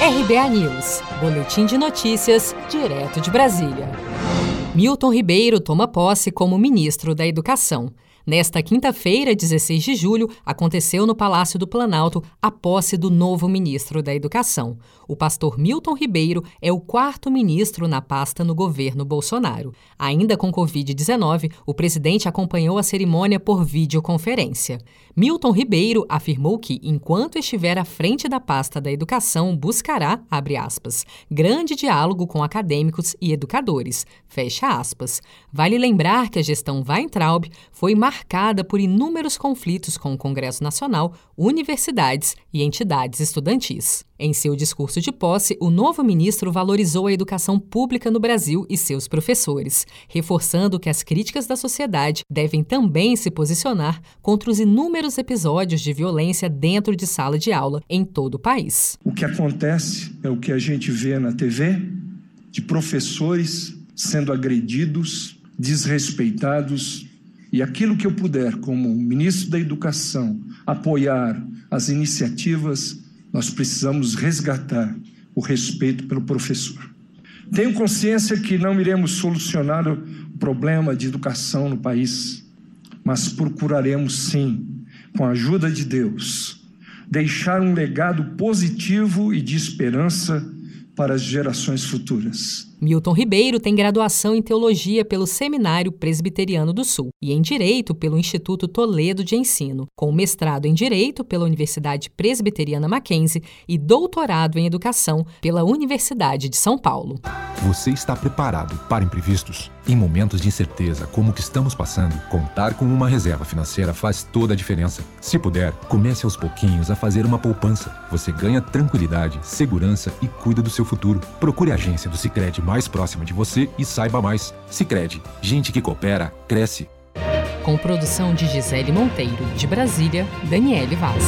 RBA News, Boletim de Notícias, direto de Brasília. Milton Ribeiro toma posse como ministro da Educação. Nesta quinta-feira, 16 de julho, aconteceu no Palácio do Planalto a posse do novo ministro da Educação. O pastor Milton Ribeiro é o quarto ministro na pasta no governo Bolsonaro. Ainda com Covid-19, o presidente acompanhou a cerimônia por videoconferência. Milton Ribeiro afirmou que, enquanto estiver à frente da pasta da educação, buscará, abre aspas, grande diálogo com acadêmicos e educadores, fecha aspas. Vale lembrar que a gestão Weintraub foi marcada marcada por inúmeros conflitos com o Congresso Nacional, universidades e entidades estudantis. Em seu discurso de posse, o novo ministro valorizou a educação pública no Brasil e seus professores, reforçando que as críticas da sociedade devem também se posicionar contra os inúmeros episódios de violência dentro de sala de aula em todo o país. O que acontece é o que a gente vê na TV de professores sendo agredidos, desrespeitados, e aquilo que eu puder, como ministro da Educação, apoiar as iniciativas, nós precisamos resgatar o respeito pelo professor. Tenho consciência que não iremos solucionar o problema de educação no país, mas procuraremos sim, com a ajuda de Deus, deixar um legado positivo e de esperança para as gerações futuras. Milton Ribeiro tem graduação em teologia pelo Seminário Presbiteriano do Sul e em direito pelo Instituto Toledo de Ensino, com mestrado em direito pela Universidade Presbiteriana Mackenzie e doutorado em educação pela Universidade de São Paulo. Você está preparado para imprevistos? Em momentos de incerteza como o que estamos passando, contar com uma reserva financeira faz toda a diferença. Se puder, comece aos pouquinhos a fazer uma poupança. Você ganha tranquilidade, segurança e cuida do seu futuro. Procure a agência do Sicredi mais próxima de você e saiba mais. Sicredi, gente que coopera cresce. Com produção de Gisele Monteiro, de Brasília, Daniele Vaz.